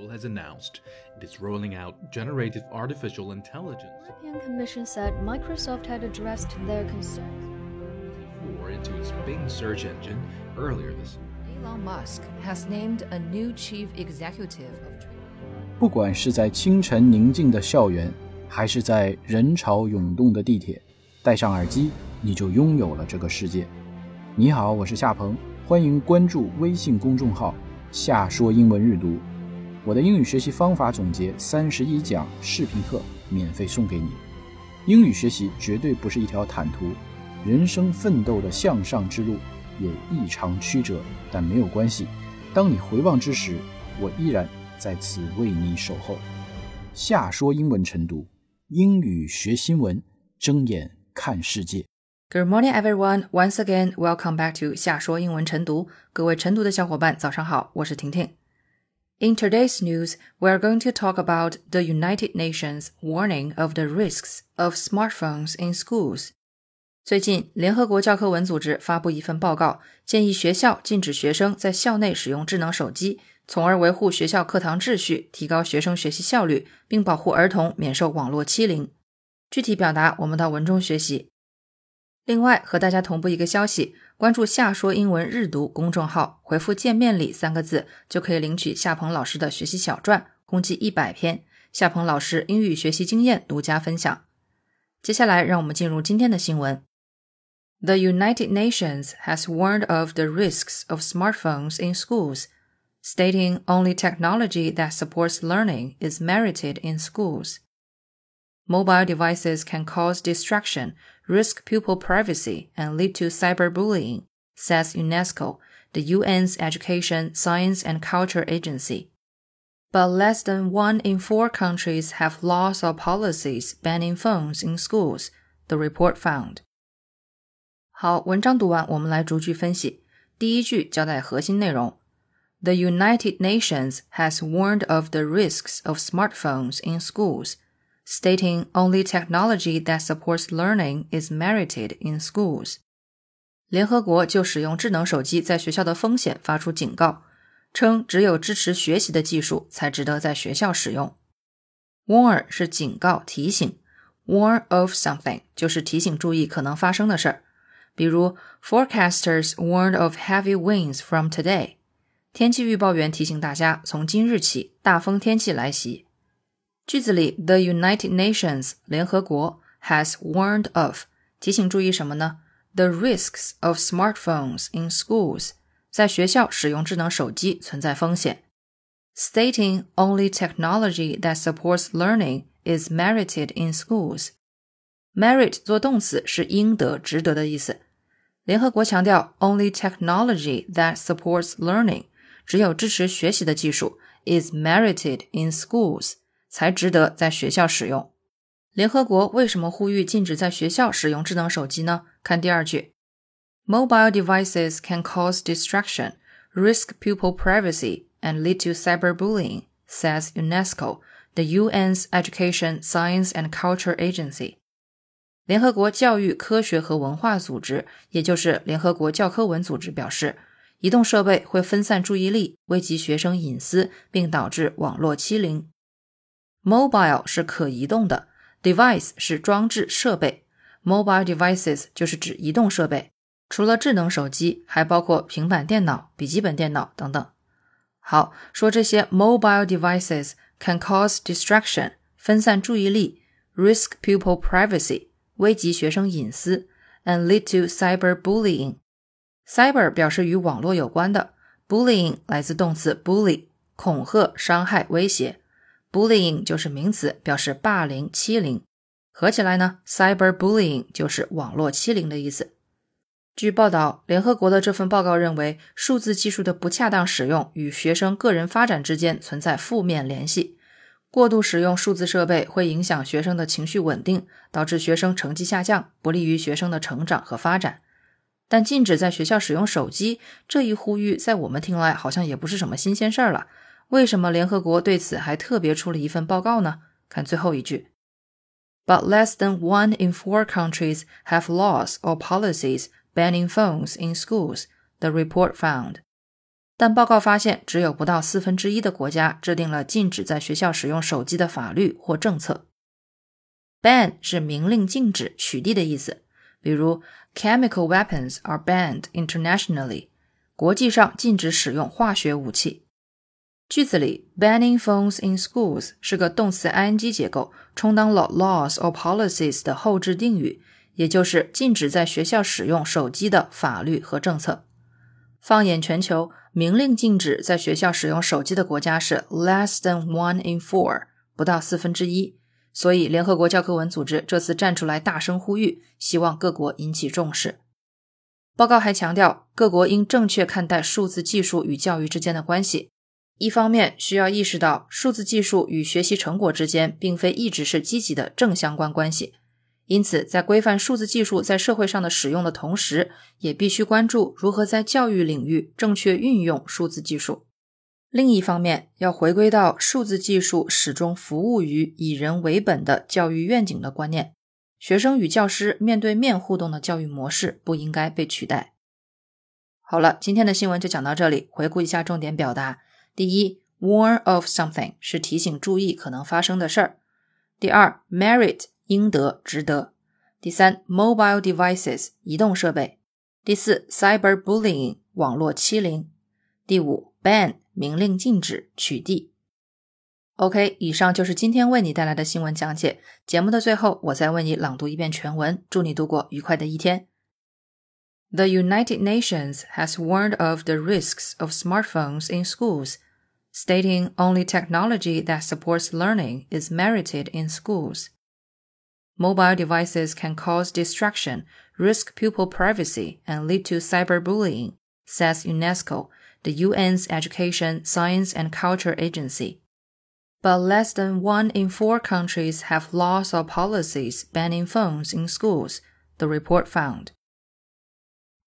Google has announced it is rolling out generative artificial intelligence. The European Commission said Microsoft had addressed their concerns. into its Bing search engine earlier this year. Elon Musk has named a new chief executive of Twitter. 不管是在清晨宁静的校园，还是在人潮涌动的地铁，戴上耳机，你就拥有了这个世界。你好，我是夏鹏，欢迎关注微信公众号“夏说英文日读”。 我的英语学习方法总结三十一讲视频课免费送给你。英语学习绝对不是一条坦途。人生奋斗的向上之路也异常曲折，但没有关系。当你回望之时，我依然在此为你守候。夏说英文晨读，英语学新闻，睁眼看世界。Good morning, everyone. Once again, welcome back to 夏说英文晨读。各位晨读的小伙伴，早上好，我是婷婷。In today's news, we are going to talk about the United Nations warning of the risks of smartphones in schools. 最近，联合国教科文组织发布一份报告，建议学校禁止学生在校内使用智能手机，从而维护学校课堂秩序，提高学生学习效率，并保护儿童免受网络欺凌。具体表达，我们到文中学习。另外，和大家同步一个消息：关注“夏说英文日读”公众号，回复“见面礼”三个字，就可以领取夏鹏老师的学习小传，共计一百篇，夏鹏老师英语学习经验独家分享。接下来，让我们进入今天的新闻。The United Nations has warned of the risks of smartphones in schools, stating only technology that supports learning is merited in schools. Mobile devices can cause distraction, risk pupil privacy, and lead to cyberbullying, says UNESCO, the UN's Education, Science and Culture Agency. But less than one in four countries have laws or policies banning phones in schools, the report found. 好，文章读完，我们来逐句分析。第一句交代核心内容：The United Nations has warned of the risks of smartphones in schools, Stating only technology that supports learning is merited in schools. 联合国就使用智能手机在学校的风险发出警告，称只有支持学习的技术才值得在学校使用。Warn 是警告、提醒，warn of something 就是提醒注意可能发生的事儿。比如，forecasters warned of heavy winds from today。天气预报员提醒大家，从今日起大风天气来袭。句子里，the United Nations 联合国 has warned of 提醒注意什么呢？The risks of smartphones in schools 在学校使用智能手机存在风险。Stating only technology that supports learning is merited in schools。Merit 做动词是应得、值得的意思。联合国强调，only technology that supports learning，只有支持学习的技术，is merited in schools， 才值得在学校使用。联合国为什么呼吁禁止在学校使用智能手机呢？看第二句，mobile devices can cause distraction, risk pupil privacy, and lead to cyberbullying, says UNESCO, the UN's Education, Science and Culture Agency. 联合国教育、科学和文化组织，也就是联合国教科文组织表示，移动设备会分散注意力，危及学生隐私，并导致网络欺凌。Mobile 是可移动的，device 是装置设备，mobile devices 就是指移动设备，除了智能手机，还包括平板电脑、笔记本电脑等等。好，说这些 mobile devices can cause distraction，分散注意力，risk pupil privacy。危及学生隐私，and lead to cyberbullying。cyber 表示与网络有关的，bullying 来自动词 bully，恐吓、伤害、威胁。Bullying 就是名词，表示霸凌、欺凌。合起来呢，cyberbullying 就是网络欺凌的意思。据报道，联合国的这份报告认为，数字技术的不恰当使用与学生个人发展之间存在负面联系。过度使用数字设备会影响学生的情绪稳定，导致学生成绩下降，不利于学生的成长和发展。但禁止在学校使用手机这一呼吁，在我们听来好像也不是什么新鲜事儿了。为什么联合国对此还特别出了一份报告呢？看最后一句：But less than one in four countries have laws or policies banning phones in schools. The report found. 但报告发现，只有不到四分之一的国家制定了禁止在学校使用手机的法律或政策。ban 是明令禁止、取缔的意思，比如 chemical weapons are banned internationally，国际上禁止使用化学武器。句子里，banning phones in schools 是个动词 ing 结构，充当了 laws or policies 的后置定语，也就是禁止在学校使用手机的法律和政策。放眼全球，明令禁止在学校使用手机的国家是 less than one in four，不到四分之一。所以，联合国教科文组织这次站出来大声呼吁，希望各国引起重视。报告还强调，各国应正确看待数字技术与教育之间的关系。一方面需要意识到，数字技术与学习成果之间并非一直是积极的正相关关系，因此在规范数字技术在社会上的使用的同时，也必须关注如何在教育领域正确运用数字技术。另一方面，要回归到数字技术始终服务于以人为本的教育愿景的观念，学生与教师面对面互动的教育模式不应该被取代。好了，今天的新闻就讲到这里，回顾一下重点表达。第一，warn of something 是提醒注意可能发生的事儿。第二，merit 应得、值得。第三，mobile devices 移动设备。第四，cyberbullying 网络欺凌。第五，ban 明令禁止、取缔。OK，以上就是今天为你带来的新闻讲解。节目的最后，我再为你朗读一遍全文，祝你度过愉快的一天。The United Nations has warned of the risks of smartphones in schools, stating only technology that supports learning is merited in schools. Mobile devices can cause distraction, risk pupil privacy, and lead to cyberbullying, says UNESCO, the UN's Education, Science and Culture Agency. But less than one in four countries have laws or policies banning phones in schools, the report found.